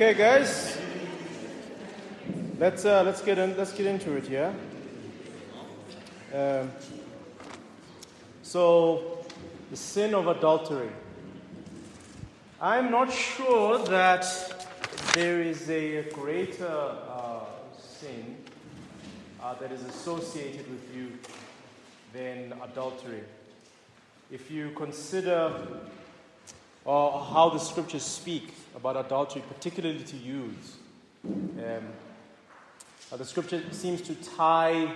Okay, guys. Let's uh, let's get in, let's get into it. Yeah. Um, so, the sin of adultery. I'm not sure that there is a greater uh, sin uh, that is associated with you than adultery. If you consider uh, how the scriptures speak about adultery, particularly to youths, um, uh, the scripture seems to tie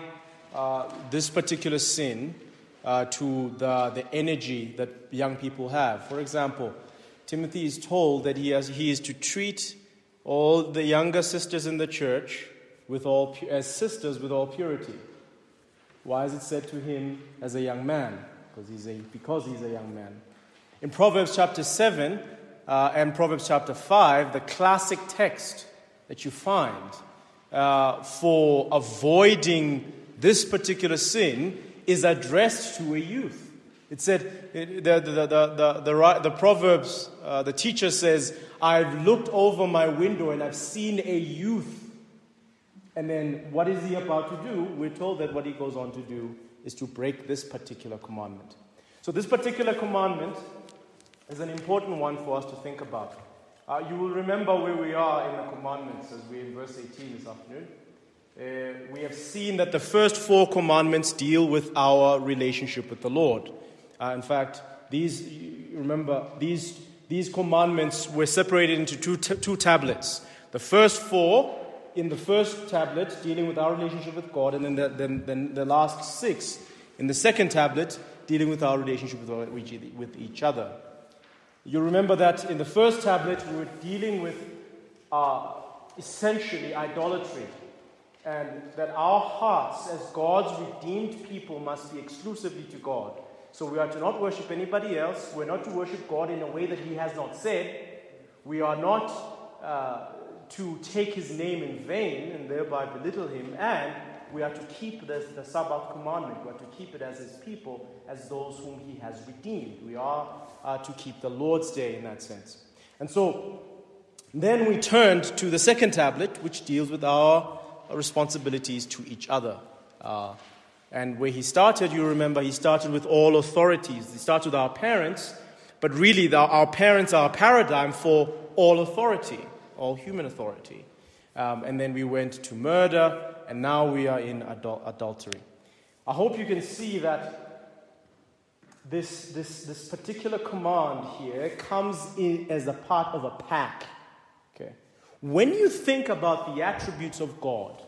uh, this particular sin uh, to the, the energy that young people have. For example, Timothy is told that he, has, he is to treat all the younger sisters in the church with all, as sisters with all purity. Why is it said to him as a young man? Because he's a, because he's a young man. In Proverbs chapter 7 uh, and Proverbs chapter 5, the classic text that you find uh, for avoiding this particular sin is addressed to a youth. It said, the, the, the, the, the, Proverbs, uh, the teacher says, I've looked over my window and I've seen a youth. And then what is he about to do? We're told that what he goes on to do is to break this particular commandment. So, this particular commandment is an important one for us to think about. Uh, you will remember where we are in the commandments as we're in verse 18 this afternoon. Uh, we have seen that the first four commandments deal with our relationship with the Lord. Uh, in fact, these, remember, these, these commandments were separated into two, t- two tablets. The first four in the first tablet dealing with our relationship with God, and then the, then, then the last six in the second tablet dealing with our relationship with, with each other. You remember that in the first tablet we were dealing with uh, essentially idolatry, and that our hearts as God's redeemed people must be exclusively to God. So we are to not worship anybody else. We're not to worship God in a way that He has not said. We are not uh, to take His name in vain and thereby belittle Him. And we are to keep the, the Sabbath commandment. We are to keep it as His people, as those whom He has redeemed. We are uh, to keep the Lord's Day in that sense. And so then we turned to the second tablet, which deals with our responsibilities to each other. Uh, and where he started, you remember, he started with all authorities. He started with our parents, but really, the, our parents are a paradigm for all authority, all human authority. Um, and then we went to murder, and now we are in adul- adultery. I hope you can see that this, this, this particular command here comes in as a part of a pack. Okay? When you think about the attributes of God,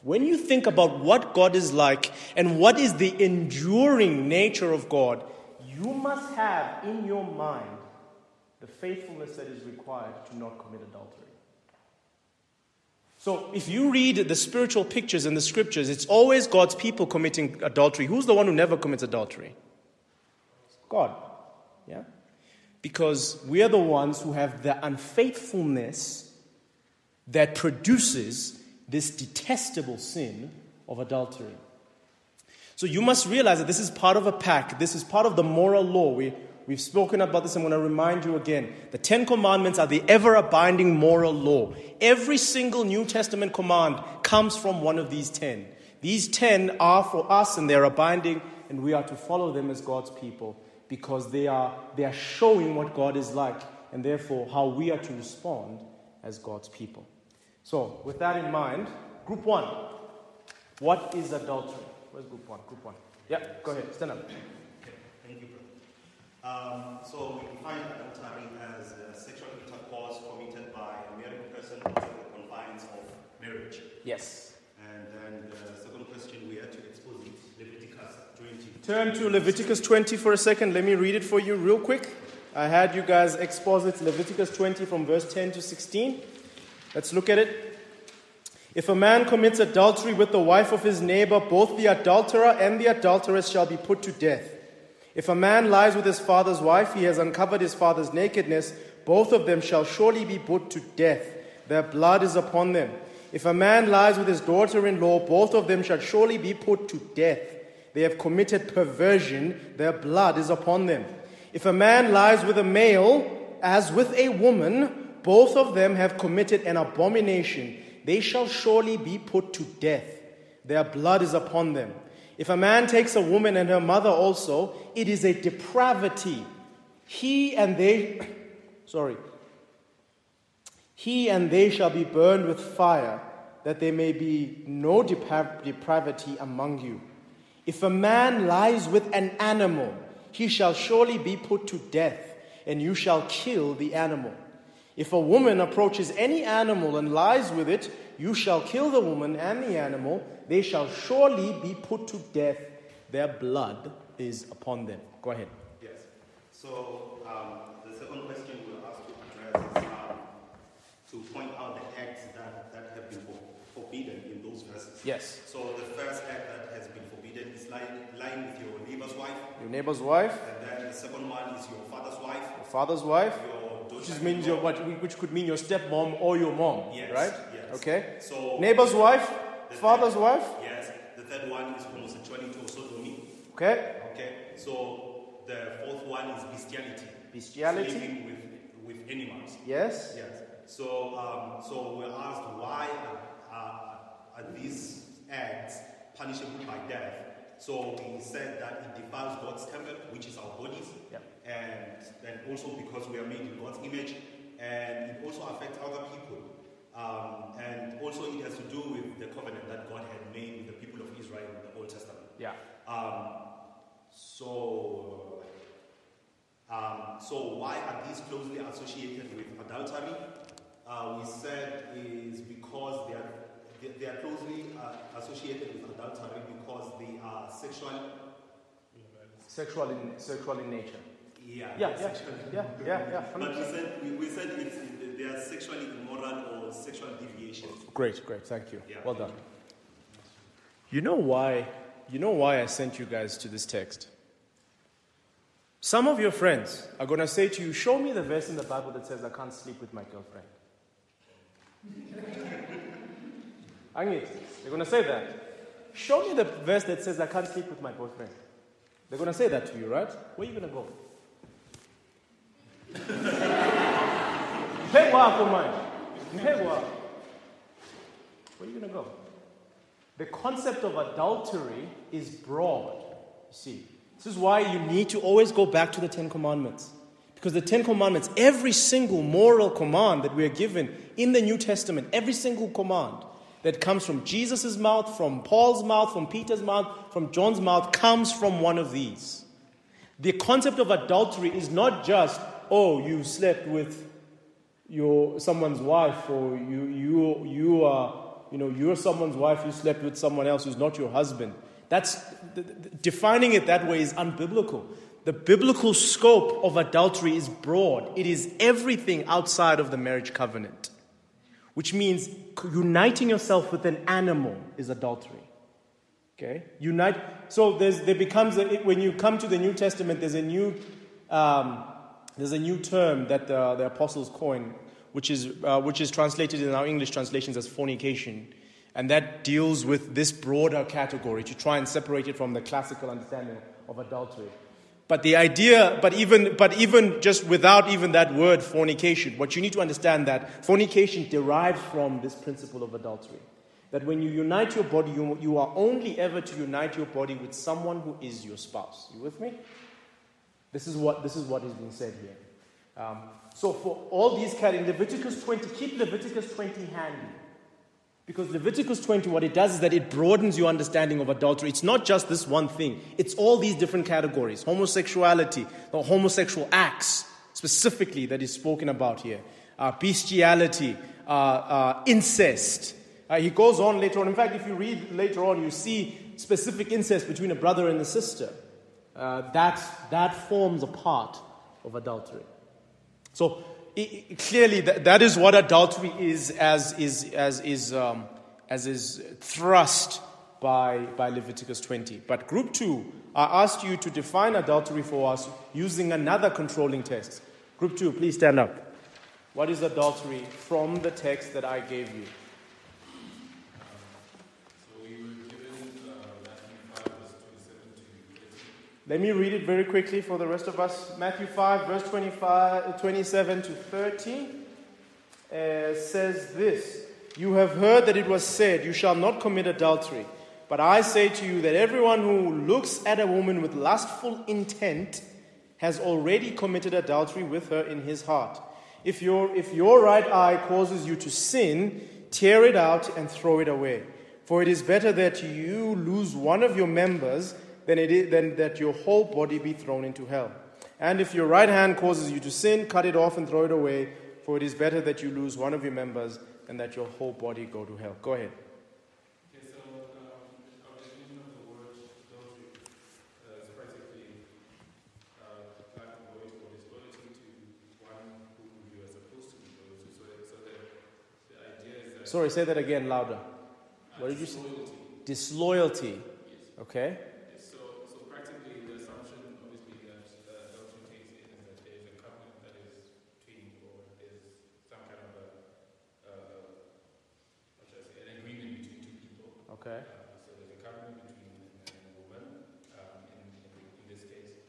when you think about what God is like and what is the enduring nature of God, you must have in your mind the faithfulness that is required to not commit adultery. So, if you read the spiritual pictures in the scriptures, it's always God's people committing adultery. Who's the one who never commits adultery? God. Yeah? Because we are the ones who have the unfaithfulness that produces this detestable sin of adultery. So you must realize that this is part of a pack. This is part of the moral law. We, we've spoken about this. I'm going to remind you again. The Ten Commandments are the ever abiding moral law. Every single New Testament command comes from one of these ten. These ten are for us and they're abiding, and we are to follow them as God's people because they are, they are showing what God is like and therefore how we are to respond as God's people. So, with that in mind, group one. What is adultery? Where's group one? Group one. Yeah, go ahead. Stand up. Okay, thank you, brother. Um, so, we define adultery as uh, sexual intercourse committed by a married person outside the confines of marriage. Yes. And then the second question, we had to expose it, Leviticus 20. Turn to Leviticus 20 for a second. Let me read it for you real quick. I had you guys exposit Leviticus 20 from verse 10 to 16. Let's look at it. If a man commits adultery with the wife of his neighbor, both the adulterer and the adulteress shall be put to death. If a man lies with his father's wife, he has uncovered his father's nakedness. Both of them shall surely be put to death. Their blood is upon them. If a man lies with his daughter in law, both of them shall surely be put to death. They have committed perversion. Their blood is upon them. If a man lies with a male as with a woman, both of them have committed an abomination. They shall surely be put to death. Their blood is upon them. If a man takes a woman and her mother also, it is a depravity. He and they, sorry, he and they shall be burned with fire, that there may be no depravity among you. If a man lies with an animal, he shall surely be put to death, and you shall kill the animal. If a woman approaches any animal and lies with it, you shall kill the woman and the animal. They shall surely be put to death. Their blood is upon them. Go ahead. Yes. So um, the second question we're asked to address is um, to point out the acts that, that have been forbidden in those verses. Yes. So the first act that has been forbidden is lying, lying with your neighbor's wife. Your neighbor's wife. And then the second one is your father's wife. Your father's wife. Your which means your what, which could mean your stepmom or your mom, yes, right? Yes. Okay. So neighbor's wife, father's third, wife. Yes. The third one is homosexuality or sodomy. Okay. Okay. So the fourth one is bestiality. Bestiality. Sleeping with with animals. Yes. Yes. So um, so we're asked why are, are these acts punishable by death? So we said that it defiles God's temple, which is our bodies. Yep and, and also because we are made in God's image, and it also affects other people. Um, and also it has to do with the covenant that God had made with the people of Israel in the Old Testament. Yeah. Um, so, um, so why are these closely associated with adultery? Uh, we said is because they are they, they are closely uh, associated with adultery because they are sexual. Sexual in, sexual in nature. Yeah, yeah, yeah, yeah, yeah, yeah. But we said, we, we said it's, they are sexually immoral or sexual deviation. Great, great, thank you. Yeah. Well done. You know why? You know why I sent you guys to this text? Some of your friends are going to say to you, Show me the verse in the Bible that says I can't sleep with my girlfriend. Angit, they're going to say that. Show me the verse that says I can't sleep with my boyfriend. They're going to say that to you, right? Where are you going to go? Mpegwako manje. Mpegwako. Where are you going to go? The concept of adultery is broad. You see, this is why you need to always go back to the Ten Commandments. Because the Ten Commandments, every single moral command that we are given in the New Testament, every single command that comes from Jesus' mouth, from Paul's mouth, from Peter's mouth, from John's mouth, comes from one of these. The concept of adultery is not just oh, you slept with your someone's wife, or you you you are you know you're someone's wife, you slept with someone else who's not your husband. That's defining it that way is unbiblical. The biblical scope of adultery is broad. It is everything outside of the marriage covenant, which means uniting yourself with an animal is adultery. Okay, unite. So there's, there becomes a, when you come to the New Testament, there's a new um, there's a new term that the, the apostles coined, which is, uh, which is translated in our English translations as fornication. And that deals with this broader category to try and separate it from the classical understanding of adultery. But the idea, but even, but even just without even that word fornication, what you need to understand that fornication derives from this principle of adultery. That when you unite your body, you, you are only ever to unite your body with someone who is your spouse. You with me? This is what, this is what is being said here. Um, so for all these in Leviticus 20, keep Leviticus 20 handy. Because Leviticus 20, what it does is that it broadens your understanding of adultery. It's not just this one thing, it's all these different categories homosexuality, the homosexual acts specifically that is spoken about here, uh, bestiality, uh, uh, incest. Uh, he goes on later on. In fact, if you read later on, you see specific incest between a brother and a sister uh, that, that forms a part of adultery. So it, clearly, that, that is what adultery is, as is, as is, um, as is thrust by, by Leviticus 20. But group two, I asked you to define adultery for us using another controlling text. Group two, please stand up. What is adultery from the text that I gave you? Let me read it very quickly for the rest of us. Matthew 5, verse 25, 27 to 30. uh, says this You have heard that it was said, You shall not commit adultery. But I say to you that everyone who looks at a woman with lustful intent has already committed adultery with her in his heart. If your, if your right eye causes you to sin, tear it out and throw it away. For it is better that you lose one of your members than, it is, that your whole body be thrown into hell. And if your right hand causes you to sin, cut it off and throw it away. For it is better that you lose one of your members than that your whole body go to hell. Go ahead. Okay, so um, our definition of the word adultery uh, is practically uh, lack of loyalty or disloyalty to one who you are supposed to be loyal to. So, so the, the idea is that Sorry, say that again louder. what did you say? disloyalty. Disloyalty. Yes. Okay? So, so practically, the assumption, obviously, that uh, adultery takes in is that there is a covenant that is between, or there's some kind of a, uh, what should I say, an agreement between two people. Okay. Uh, so there's a covenant between a man and a woman um, in, in, in this case.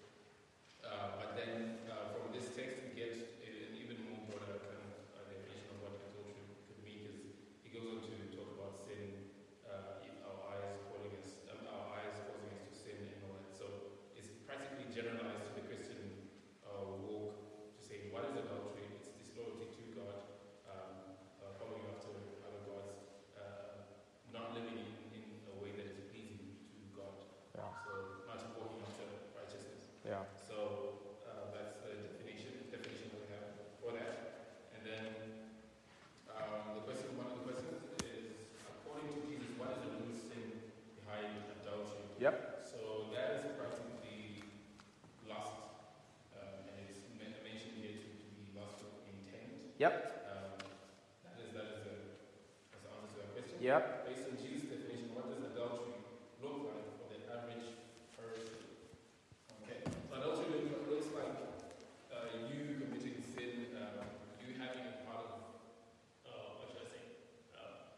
Uh, but then uh, from this text, we get an even more broader kind of uh, definition of what adultery could mean because he goes on to talk about sin, uh, if our eyes calling us, um, our eyes causing us to sin and all that. So it's practically generalized to the Christian uh, walk to say what is adultery? It's disloyalty to God, um, uh, following after other gods. Uh, not living in, in a way that is pleasing to God. Yeah. So not walking after righteousness. Yeah. So uh, that's the definition definition that we have for that. And then um, the question, one of the questions is, according to Jesus, what is the root sin behind adultery? Yep. So that is practically lust, um, and it's mentioned here to, be lustful intent. Yep. Um, that is that is the, that's the answer to that question. Yep. Based on Jesus' definition, what does adultery look like for the average person? Okay, so adultery look, looks like uh, you committing sin, uh, you having a part of, uh, what should I say? Uh,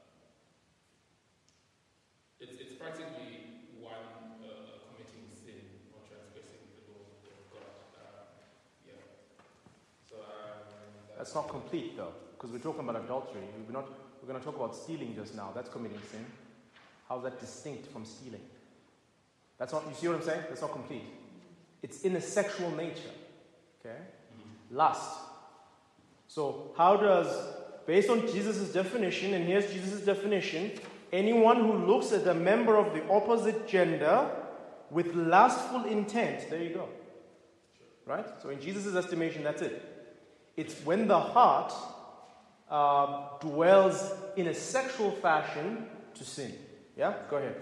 it's, it's practically one uh, committing sin or transgressing the law of God. Uh, yeah. So um, That's not complete though, because we're talking about adultery. We're not. We're going to talk about stealing just now. That's committing sin. How's that distinct from stealing? That's not. You see what I'm saying? That's not complete. It's in a sexual nature. Okay. Mm-hmm. Lust. So how does, based on Jesus' definition, and here's Jesus' definition, anyone who looks at a member of the opposite gender with lustful intent, there you go. Right? So in Jesus' estimation, that's it. It's when the heart uh, dwells in a sexual fashion to sin. Yeah? Go ahead.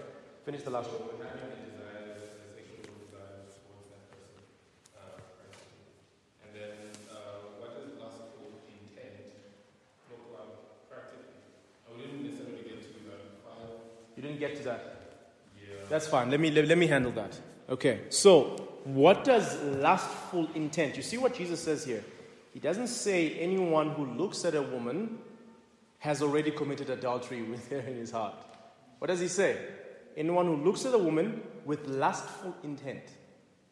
Finish the last one. So having a desire, a sexual desire towards that person, practically. And then, what does lustful intent look like practically? I wouldn't necessarily get to that five. You didn't get to that. Yeah. That's fine. Let me, let, let me handle that. Okay. So, what does lustful intent? You see what Jesus says here? He doesn't say anyone who looks at a woman has already committed adultery with her in his heart. What does he say? Anyone who looks at a woman with lustful intent.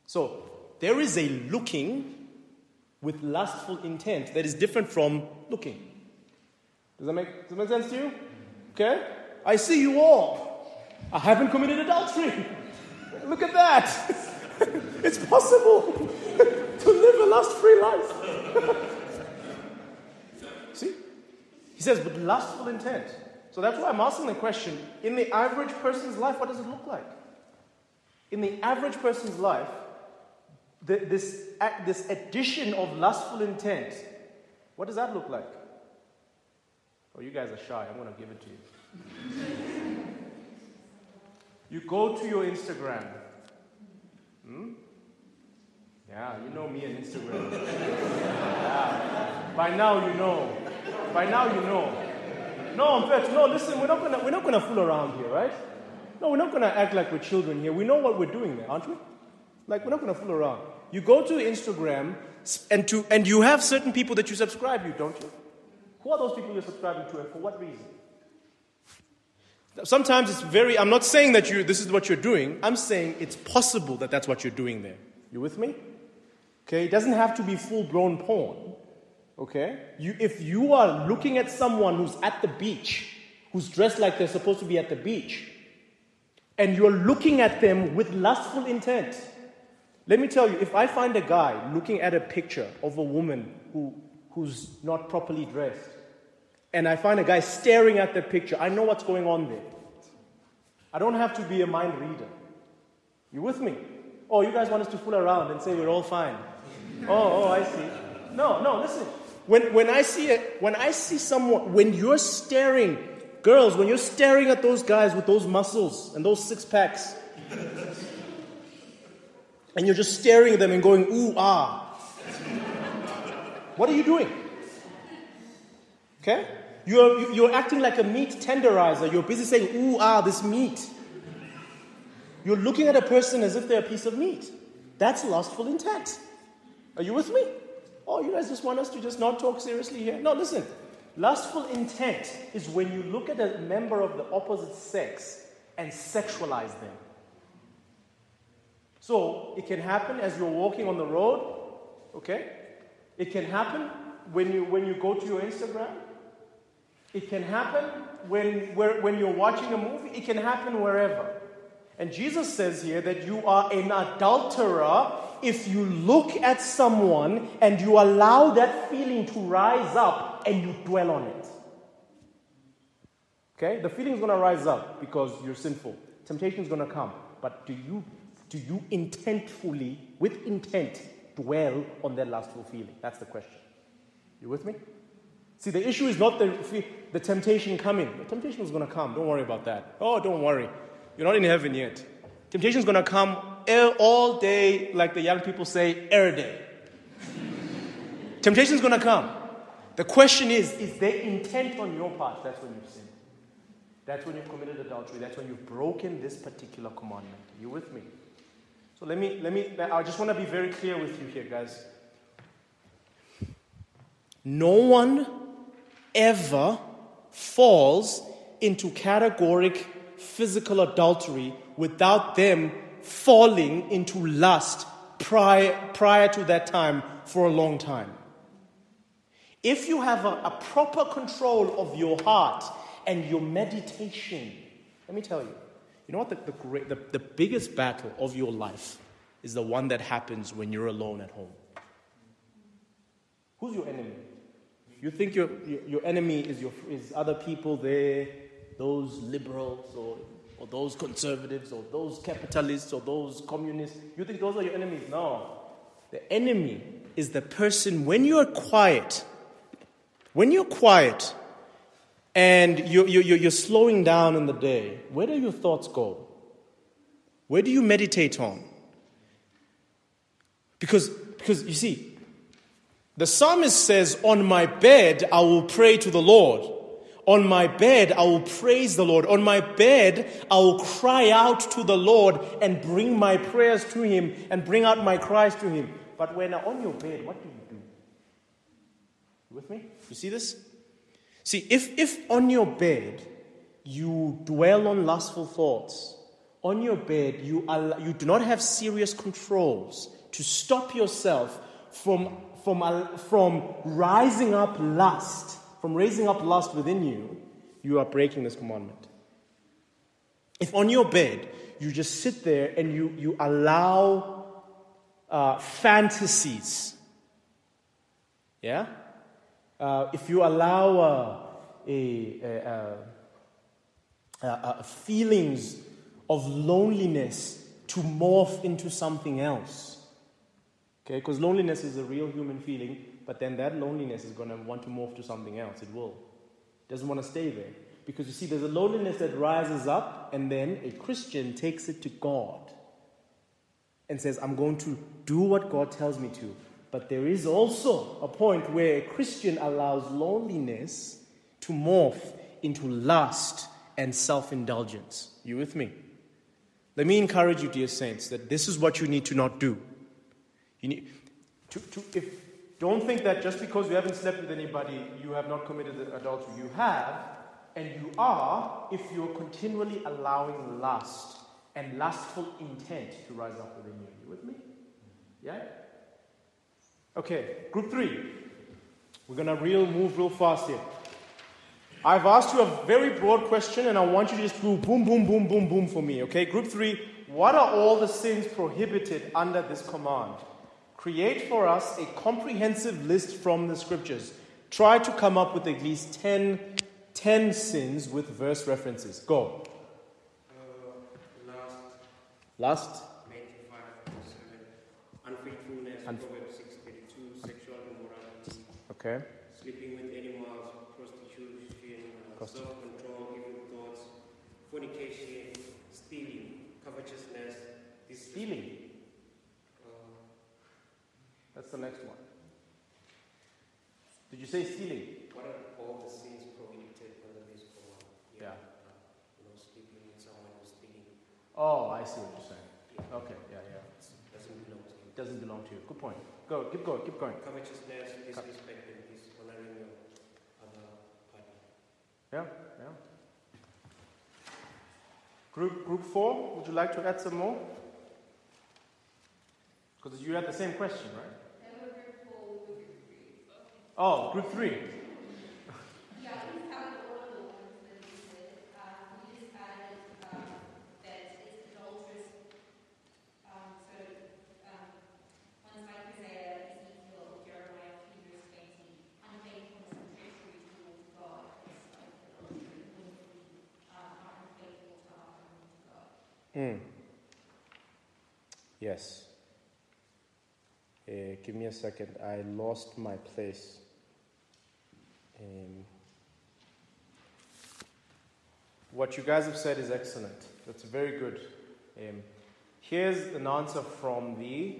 So, there is a looking with lustful intent that is different from looking. Does that make, does that make sense to you? Okay? I see you all. I haven't committed adultery. Look at that. it's possible live a lust free life. see? He says, with lustful intent. So that's why I'm asking the question in the average person's life, what does it look like? In the average person's life, the, this, this addition of lustful intent, what does that look like? Oh, you guys are shy. I'm going to give it to you. you go to your Instagram. Hmm? Yeah, you know me and Instagram. yeah. By now you know. By now you know. No, fact, no, listen, we're not gonna we're not gonna fool around here, right? No, we're not gonna act like we're children here. We know what we're doing there, aren't we? Like we're not gonna fool around. You go to Instagram and to and you have certain people that you subscribe to, don't you? Who are those people you're subscribing to and for what reason? Sometimes it's very, I'm not saying that you, this is what you're doing. I'm saying it's possible that that's what you're doing there. You with me? Okay, it doesn't have to be full blown porn. Okay? You, if you are looking at someone who's at the beach, who's dressed like they're supposed to be at the beach, and you're looking at them with lustful intent, let me tell you, if I find a guy looking at a picture of a woman who, who's not properly dressed, and I find a guy staring at the picture, I know what's going on there. I don't have to be a mind reader. You with me? Oh, you guys want us to fool around and say we're all fine. Oh, oh, I see. No, no, listen. When, when, I see it, when I see someone, when you're staring, girls, when you're staring at those guys with those muscles and those six packs, and you're just staring at them and going, ooh, ah, what are you doing? Okay? You're, you're acting like a meat tenderizer. You're busy saying, ooh, ah, this meat. You're looking at a person as if they're a piece of meat. That's lustful intent. Are you with me? Oh, you guys just want us to just not talk seriously here? No, listen. Lustful intent is when you look at a member of the opposite sex and sexualize them. So it can happen as you're walking on the road, okay? It can happen when you when you go to your Instagram. It can happen when, where, when you're watching a movie. It can happen wherever. And Jesus says here that you are an adulterer if you look at someone and you allow that feeling to rise up and you dwell on it. Okay? The feeling is going to rise up because you're sinful. Temptation is going to come. But do you, do you intentfully, with intent, dwell on that lustful feeling? That's the question. You with me? See, the issue is not the, the temptation coming. The temptation is going to come. Don't worry about that. Oh, don't worry. You're not in heaven yet. Temptation is going to come all day, like the young people say, every day. Temptation is going to come. The question is, is there intent on your part? That's when you've sinned. That's when you've committed adultery. That's when you've broken this particular commandment. Are you with me? So let me, let me, I just want to be very clear with you here, guys. No one ever falls into categoric physical adultery without them falling into lust prior, prior to that time for a long time. If you have a, a proper control of your heart and your meditation, let me tell you, you know what? The, the, great, the, the biggest battle of your life is the one that happens when you're alone at home. Who's your enemy? You think your, your, your enemy is, your, is other people there those liberals or, or those conservatives or those capitalists or those communists. You think those are your enemies? No. The enemy is the person when you're quiet, when you're quiet and you're, you're, you're slowing down in the day, where do your thoughts go? Where do you meditate on? Because, because you see, the psalmist says, On my bed I will pray to the Lord. On my bed, I will praise the Lord. On my bed, I will cry out to the Lord and bring my prayers to Him and bring out my cries to Him. But when on your bed, what do you do? You with me? You see this? See, if, if on your bed you dwell on lustful thoughts, on your bed you, allow, you do not have serious controls to stop yourself from, from, from rising up lust from raising up lust within you, you are breaking this commandment. If on your bed you just sit there and you, you allow uh, fantasies, yeah? Uh, if you allow uh, a, a, a, feelings of loneliness to morph into something else, okay? Because loneliness is a real human feeling but then that loneliness is going to want to morph to something else. It will. It doesn't want to stay there. Because you see, there's a loneliness that rises up, and then a Christian takes it to God and says, I'm going to do what God tells me to. But there is also a point where a Christian allows loneliness to morph into lust and self indulgence. You with me? Let me encourage you, dear saints, that this is what you need to not do. You need to, to if don't think that just because you haven't slept with anybody, you have not committed adultery. You have, and you are if you're continually allowing lust and lustful intent to rise up within you. You with me? Yeah? Okay, group three. We're going to real move real fast here. I've asked you a very broad question, and I want you to just do boom, boom, boom, boom, boom for me. Okay, group three. What are all the sins prohibited under this command? Create for us a comprehensive list from the scriptures. Try to come up with at least 10, 10 sins with verse references. Go. Uh, last. Last. 95, Unfaithfulness, Un- Proverbs 632, sexual immorality. Okay. Sleeping with animals, prostitution, uh, self-control, evil thoughts, fornication, stealing, covetousness. Stealing. That's the next one. Did you say stealing? What are all the sins prohibited under this command? Yeah. Uh, you know, sleeping with someone who's stealing. Oh, I see what you're saying. Yeah. Okay, yeah, yeah. It doesn't belong to you. It doesn't belong to you. Good point. Go, keep going, keep going. Covetousness, disrespect, and dishonoring your other party. Yeah, yeah. Group, group four, would you like to add some more? Because you had the same question, right? Oh, group three. Mm. Yes. Uh, give me a second. I lost my place. What you guys have said is excellent. That's very good. Um, here's an answer from the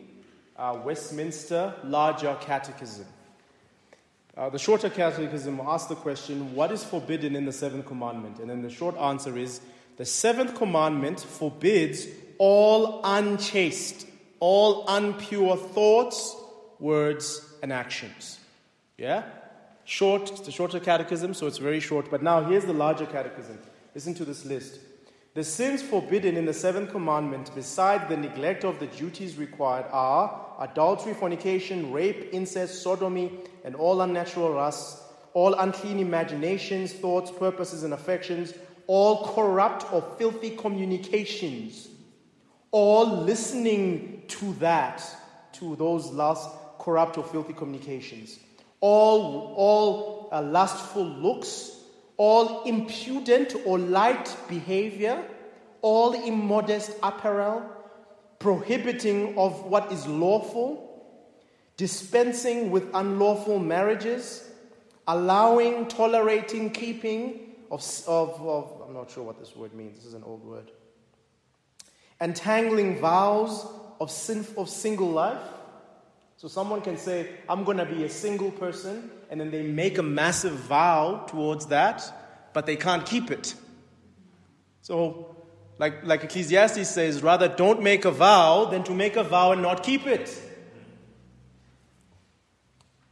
uh, Westminster Larger Catechism. Uh, the shorter catechism asks the question, What is forbidden in the seventh commandment? And then the short answer is, The seventh commandment forbids all unchaste, all unpure thoughts, words, and actions. Yeah? Short, it's the shorter catechism, so it's very short. But now here's the larger catechism. Listen to this list. The sins forbidden in the seventh commandment, beside the neglect of the duties required, are adultery, fornication, rape, incest, sodomy, and all unnatural lusts, all unclean imaginations, thoughts, purposes, and affections, all corrupt or filthy communications, all listening to that, to those last corrupt or filthy communications all, all uh, lustful looks, all impudent or light behavior, all immodest apparel, prohibiting of what is lawful, dispensing with unlawful marriages, allowing, tolerating, keeping of, of, of, I'm not sure what this word means, this is an old word, entangling vows of, sin, of single life, so someone can say, I'm going to be a single person, and then they make a massive vow towards that, but they can't keep it. So, like, like Ecclesiastes says, rather don't make a vow than to make a vow and not keep it.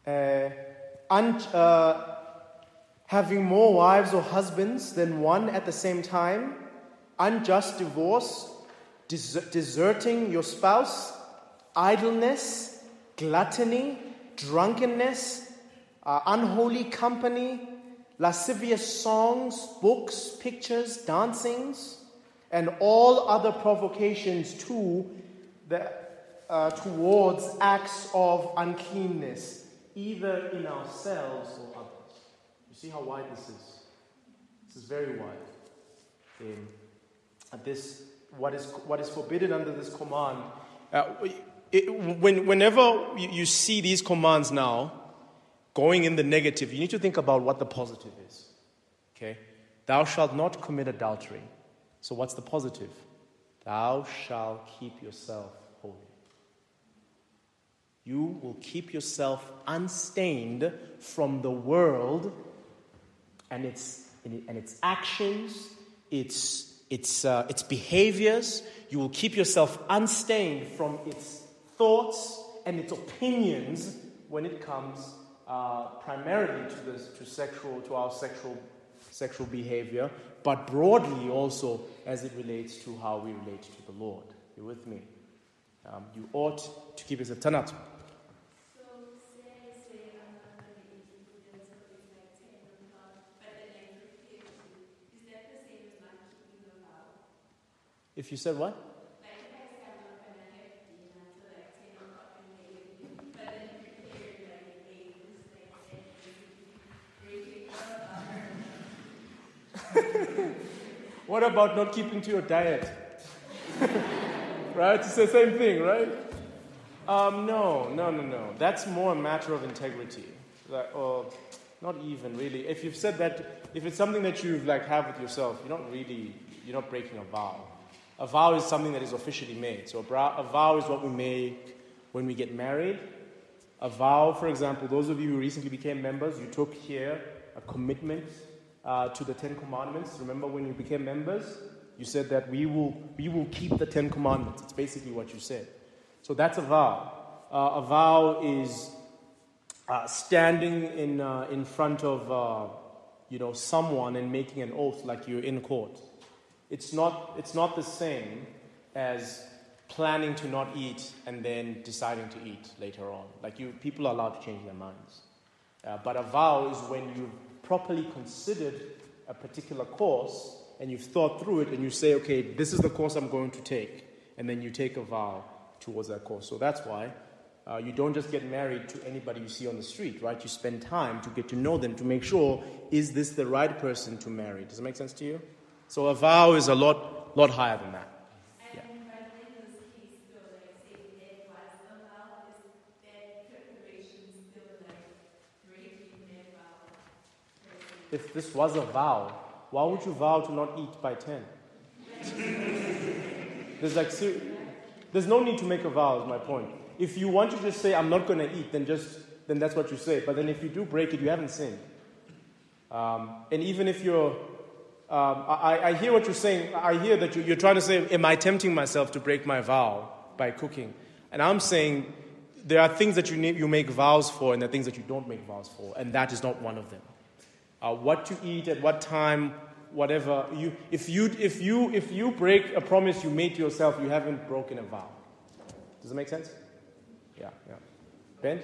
Uh, un- uh, having more wives or husbands than one at the same time, unjust divorce, des- deserting your spouse, idleness, gluttony, drunkenness, uh, unholy company, lascivious songs, books, pictures, dancings, and all other provocations to the, uh, towards acts of uncleanness, either in ourselves or others. You see how wide this is? This is very wide. Um, this, what, is, what is forbidden under this command. Uh, it, when, whenever you, see these commands now going in the negative, you need to think about what the positive is. Okay? Thou shalt not commit adultery. So, what's the positive? Thou shalt keep yourself holy. You will keep yourself unstained from the world and its, and its actions, its, its, uh, its behaviors. You will keep yourself unstained from its thoughts and its opinions when it comes uh, primarily to, this, to, sexual, to our sexual, sexual behavior, but broadly also as it relates to how we relate to the Lord. You with me? Um, you ought to keep yourself. Tanat. If you said what? About not keeping to your diet? right? It's the same thing, right? Um, no, no, no, no. That's more a matter of integrity. Like, or not even really. If you've said that, if it's something that you've like have with yourself, you're not really, you're not breaking a vow. A vow is something that is officially made. So a, a vow is what we make when we get married. A vow, for example, those of you who recently became members, you took here a commitment uh, to the Ten Commandments. Remember when you became members? You said that we will, we will keep the Ten Commandments. It's basically what you said. So that's a vow. Uh, a vow is uh, standing in, uh, in front of uh, you know, someone and making an oath like you're in court. It's not, it's not the same as planning to not eat and then deciding to eat later on. Like you, people are allowed to change their minds. Uh, but a vow is when you've properly considered a particular course and you've thought through it and you say, okay, this is the course I'm going to take. And then you take a vow towards that course. So that's why uh, you don't just get married to anybody you see on the street, right? You spend time to get to know them to make sure, is this the right person to marry? Does it make sense to you? So a vow is a lot, lot higher than that. Yeah. If this was a vow, why would you vow to not eat by 10? there's like, there's no need to make a vow, is my point. If you want to just say, I'm not going to eat, then just, then that's what you say. But then if you do break it, you haven't sinned. Um, and even if you're, um, I, I, hear what you're saying. I hear that you're trying to say, Am I tempting myself to break my vow by cooking? And I'm saying there are things that you, need, you make vows for, and there are things that you don't make vows for, and that is not one of them. Uh, what to eat at what time, whatever. You, if, you, if, you, if you break a promise you made to yourself, you haven't broken a vow. Does it make sense? Yeah, yeah. Ben?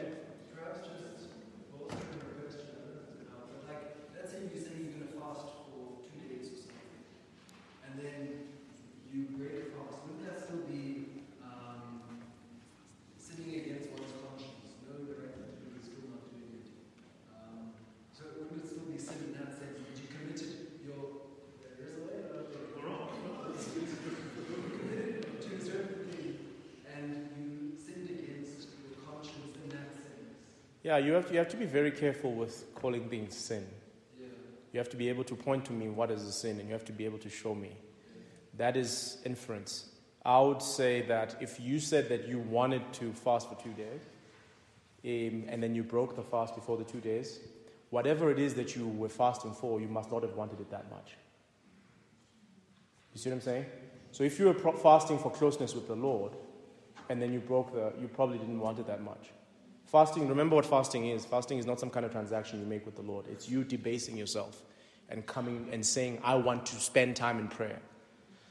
Yeah, you have, to, you have to be very careful with calling things sin. Yeah. You have to be able to point to me what is a sin, and you have to be able to show me. That is inference. I would say that if you said that you wanted to fast for two days, um, and then you broke the fast before the two days, whatever it is that you were fasting for, you must not have wanted it that much. You see what I'm saying? So if you were pro- fasting for closeness with the Lord, and then you broke the, you probably didn't want it that much. Fasting, remember what fasting is. Fasting is not some kind of transaction you make with the Lord, it's you debasing yourself and coming and saying, I want to spend time in prayer.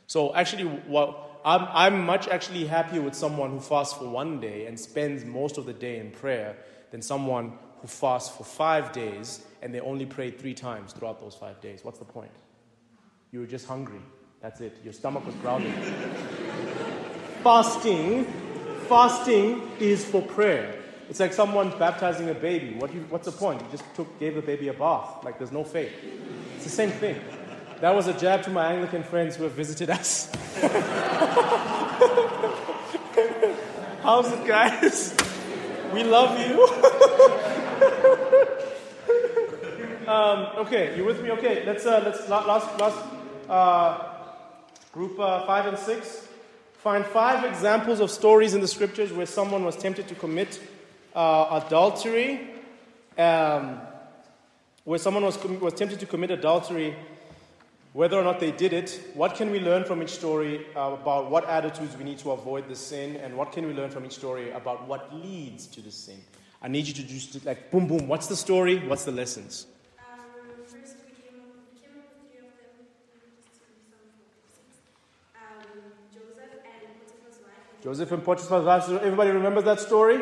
So, actually, what, I'm, I'm much actually happier with someone who fasts for one day and spends most of the day in prayer than someone who fasts for five days and they only pray three times throughout those five days. What's the point? You were just hungry. That's it. Your stomach was growling. fasting, fasting is for prayer. It's like someone baptizing a baby. What you, what's the point? You just took, gave the baby a bath. Like there's no faith. It's the same thing. That was a jab to my Anglican friends who have visited us. How's it, guys? We love you. um, okay, you with me? Okay, let's uh, let's last last uh, group uh, five and six. Find five examples of stories in the scriptures where someone was tempted to commit uh, adultery, um, where someone was, was tempted to commit adultery, whether or not they did it, what can we learn from each story uh, about what attitudes we need to avoid the sin, and what can we learn from each story about what leads to the sin? I need you to just like boom, boom. What's the story? What's the lessons? Joseph and Potiphar's wife. Joseph and Potiphar's wife. Everybody remembers that story?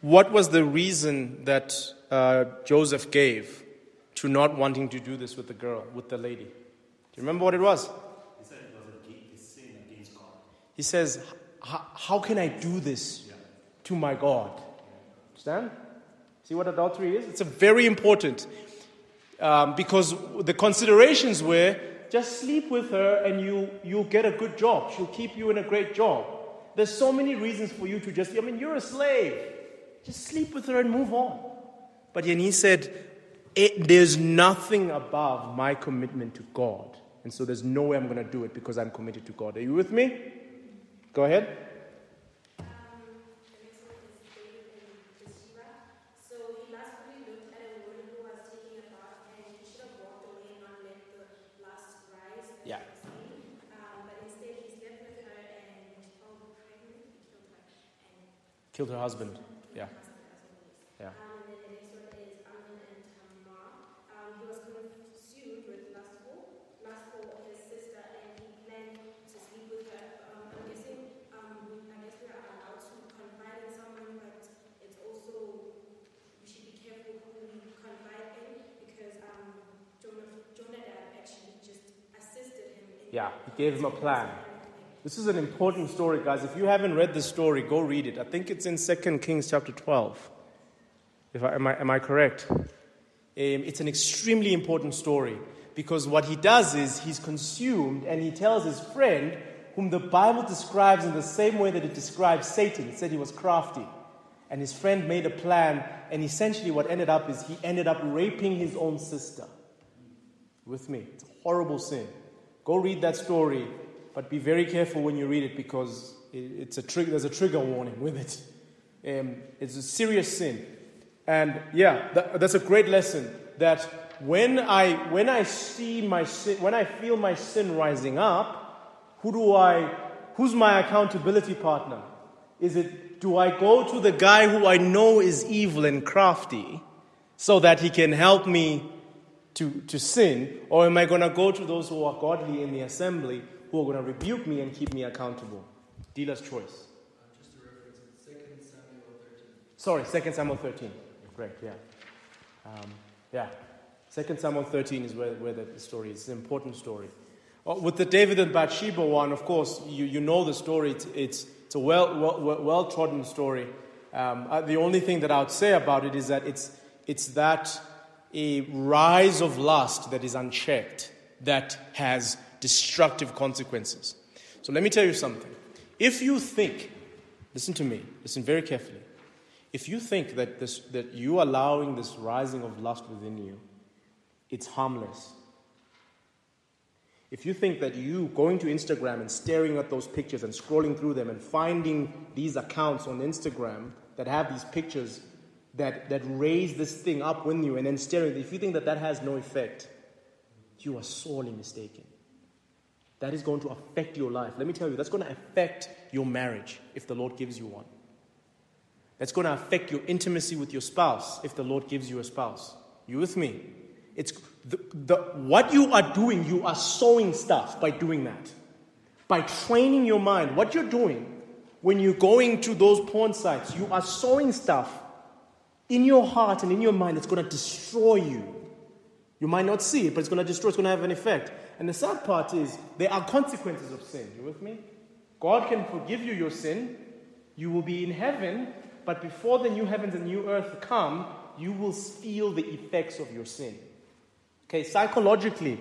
what was the reason that uh, Joseph gave to not wanting to do this with the girl, with the lady? Do you remember what it was? He said it was a, sin against God. He says, How can I do this to my God? Understand? See what adultery is? It's a very important um, because the considerations were just sleep with her and you, you'll get a good job. She'll keep you in a great job. There's so many reasons for you to just, I mean, you're a slave. Just sleep with her and move on. But then he said, "It- There's nothing above my commitment to God. And so there's no way I'm going to do it because I'm committed to God. Are you with me? Go ahead. um, the next one is David and Bathsheba. So he lustfully looked at a woman who was taking a bath, and he should have walked away and not let the lust rise. Yeah. he was saying. Um, but instead, he slept with her and fell pregnant. He killed her and Killed her husband. Yeah. Yeah. Um, and then the next one is Amnon and Tamar. Um, he was consumed with lustful, lust for his sister, and he planned to sleep with her. Um, I'm guessing, um, we, I guess we are allowed to confide in someone, but it's also we should be careful who we confide in because um, Jonah, Jonadab actually just assisted him. In Yeah, he gave him a plan. This is an important story, guys. If you haven't read this story, go read it. I think it's in 2 Kings chapter 12. If I, am, I, am I correct? Um, it's an extremely important story because what he does is he's consumed and he tells his friend, whom the Bible describes in the same way that it describes Satan. It said he was crafty. And his friend made a plan, and essentially what ended up is he ended up raping his own sister. With me. It's a horrible sin. Go read that story, but be very careful when you read it because it, it's a trigger, there's a trigger warning with it. Um, it's a serious sin. And yeah, that, that's a great lesson that when I, when I see my sin, when I feel my sin rising up, who do I, who's my accountability partner? Is it, do I go to the guy who I know is evil and crafty so that he can help me to, to sin? Or am I going to go to those who are godly in the assembly who are going to rebuke me and keep me accountable? Dealer's choice. Uh, just to reference it, 2 Samuel 13. Sorry, 2 Samuel 13. Correct, yeah. Um, yeah. 2 Samuel 13 is where, where the story is. It's an important story. Oh, with the David and Bathsheba one, of course, you, you know the story. It's, it's, it's a well, well, well trodden story. Um, uh, the only thing that I would say about it is that it's, it's that a rise of lust that is unchecked that has destructive consequences. So let me tell you something. If you think, listen to me, listen very carefully. If you think that, this, that you allowing this rising of lust within you, it's harmless. If you think that you going to Instagram and staring at those pictures and scrolling through them and finding these accounts on Instagram that have these pictures that, that raise this thing up within you and then staring, if you think that that has no effect, you are sorely mistaken. That is going to affect your life. Let me tell you, that's going to affect your marriage if the Lord gives you one. That's going to affect your intimacy with your spouse if the Lord gives you a spouse. You with me? It's the, the, what you are doing, you are sowing stuff by doing that. By training your mind. What you're doing when you're going to those porn sites, you are sowing stuff in your heart and in your mind that's going to destroy you. You might not see it, but it's going to destroy, it's going to have an effect. And the sad part is, there are consequences of sin. You with me? God can forgive you your sin. You will be in heaven, but before the new heavens and new earth come, you will feel the effects of your sin. Okay, psychologically,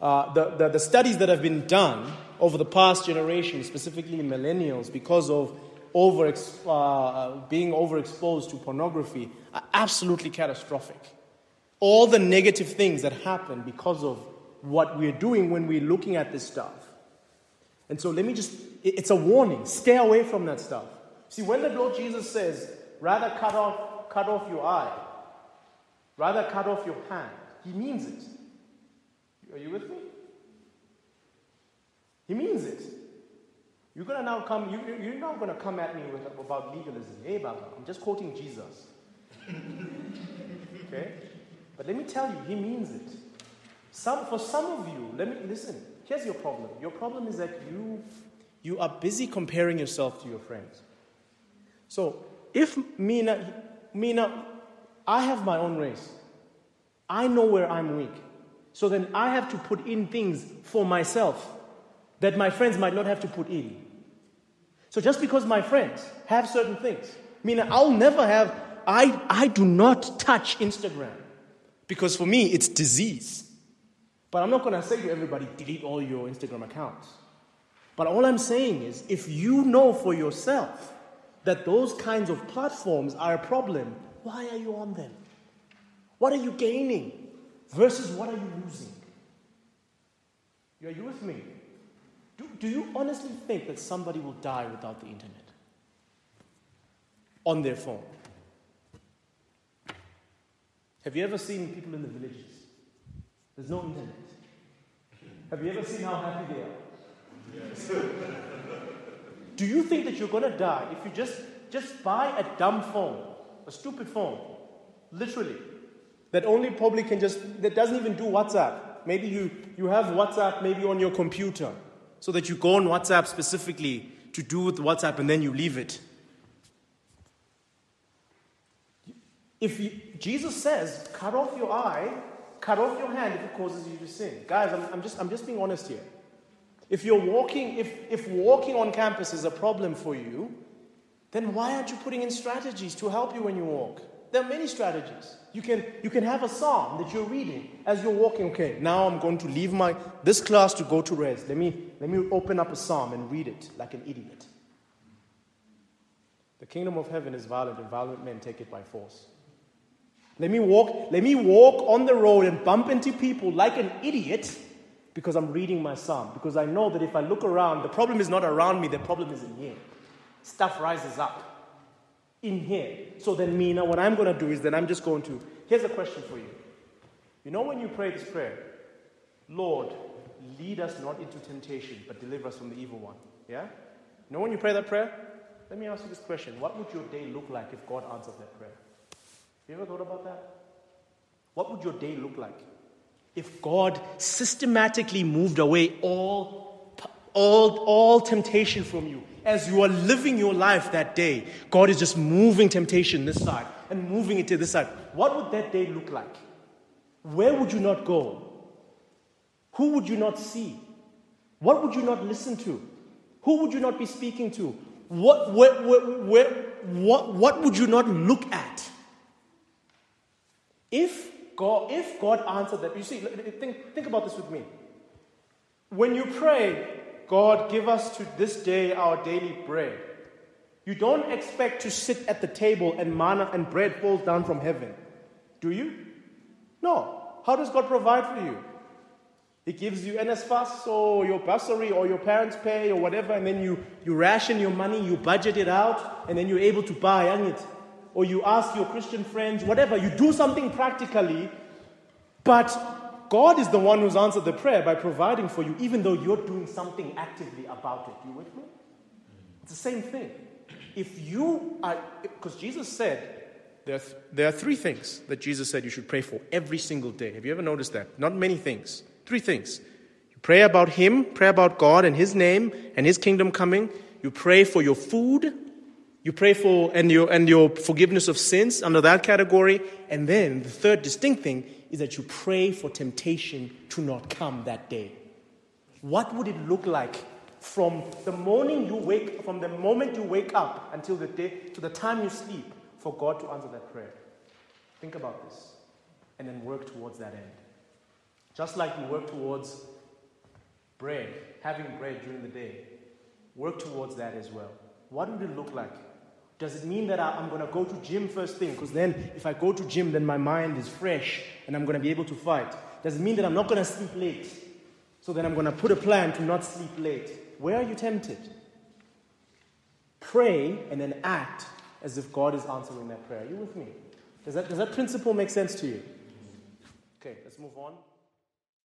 uh, the, the, the studies that have been done over the past generation, specifically millennials, because of over, uh, being overexposed to pornography, are absolutely catastrophic. All the negative things that happen because of what we're doing when we're looking at this stuff. And so let me just, it's a warning. Stay away from that stuff. See, when the Lord Jesus says, rather cut off, cut off your eye, rather cut off your hand, he means it. Are you with me? He means it. You're gonna now come. You, you're not gonna come at me with, about legalism. Hey, Baba, I'm just quoting Jesus. okay, but let me tell you, he means it. Some, for some of you, let me listen. Here's your problem. Your problem is that you, you are busy comparing yourself to your friends. So if Mina, Mina, I have my own race. I know where I'm weak. So then I have to put in things for myself that my friends might not have to put in. So just because my friends have certain things, mean I'll never have, I, I do not touch Instagram because for me it's disease. But I'm not going to say to everybody, delete all your Instagram accounts. But all I'm saying is, if you know for yourself that those kinds of platforms are a problem, why are you on them? What are you gaining versus what are you losing? Are you with me? Do, do you honestly think that somebody will die without the internet? On their phone? Have you ever seen people in the villages? There's no internet. Have you ever seen how happy they are? Yes. Do you think that you're going to die if you just, just buy a dumb phone, a stupid phone, literally, that only probably can just, that doesn't even do WhatsApp? Maybe you, you have WhatsApp maybe on your computer so that you go on WhatsApp specifically to do with WhatsApp and then you leave it. If you, Jesus says, cut off your eye, cut off your hand if it causes you to sin. Guys, I'm, I'm, just, I'm just being honest here. If you're walking, if, if walking on campus is a problem for you, then why aren't you putting in strategies to help you when you walk? There are many strategies. You can, you can have a psalm that you're reading as you're walking. Okay, now I'm going to leave my, this class to go to rest. Let me, let me open up a psalm and read it like an idiot. The kingdom of heaven is violent, and violent men take it by force. Let me walk, let me walk on the road and bump into people like an idiot because I'm reading my psalm. Because I know that if I look around, the problem is not around me, the problem is in here. Stuff rises up in here. So then, Mina, what I'm going to do is then I'm just going to. Here's a question for you. You know, when you pray this prayer, Lord, lead us not into temptation, but deliver us from the evil one. Yeah? You know, when you pray that prayer, let me ask you this question What would your day look like if God answered that prayer? You ever thought about that? What would your day look like if God systematically moved away all, all, all temptation from you? As you are living your life that day, God is just moving temptation this side and moving it to this side. What would that day look like? Where would you not go? Who would you not see? What would you not listen to? Who would you not be speaking to? What, where, where, where, what, what would you not look at? If God, if God answered that, you see, think, think about this with me. When you pray, God, give us to this day our daily bread, you don't expect to sit at the table and manna and bread falls down from heaven, do you? No. How does God provide for you? He gives you NSFAS or your bursary or your parents' pay or whatever, and then you, you ration your money, you budget it out, and then you're able to buy it or you ask your Christian friends, whatever, you do something practically, but God is the one who's answered the prayer by providing for you, even though you're doing something actively about it. You with me? It's the same thing. If you are, because Jesus said, there are, th- there are three things that Jesus said you should pray for every single day. Have you ever noticed that? Not many things. Three things. You pray about Him, pray about God and His name and His kingdom coming. You pray for your food, you pray for and your, and your forgiveness of sins under that category. And then the third distinct thing is that you pray for temptation to not come that day. What would it look like from the morning you wake, from the moment you wake up until the day, to the time you sleep, for God to answer that prayer? Think about this and then work towards that end. Just like you work towards bread, having bread during the day, work towards that as well. What would it look like does it mean that I'm going to go to gym first thing? Because then, if I go to gym, then my mind is fresh and I'm going to be able to fight. Does it mean that I'm not going to sleep late? So then I'm going to put a plan to not sleep late. Where are you tempted? Pray and then act as if God is answering that prayer. Are you with me? Does that, does that principle make sense to you? Okay, let's move on.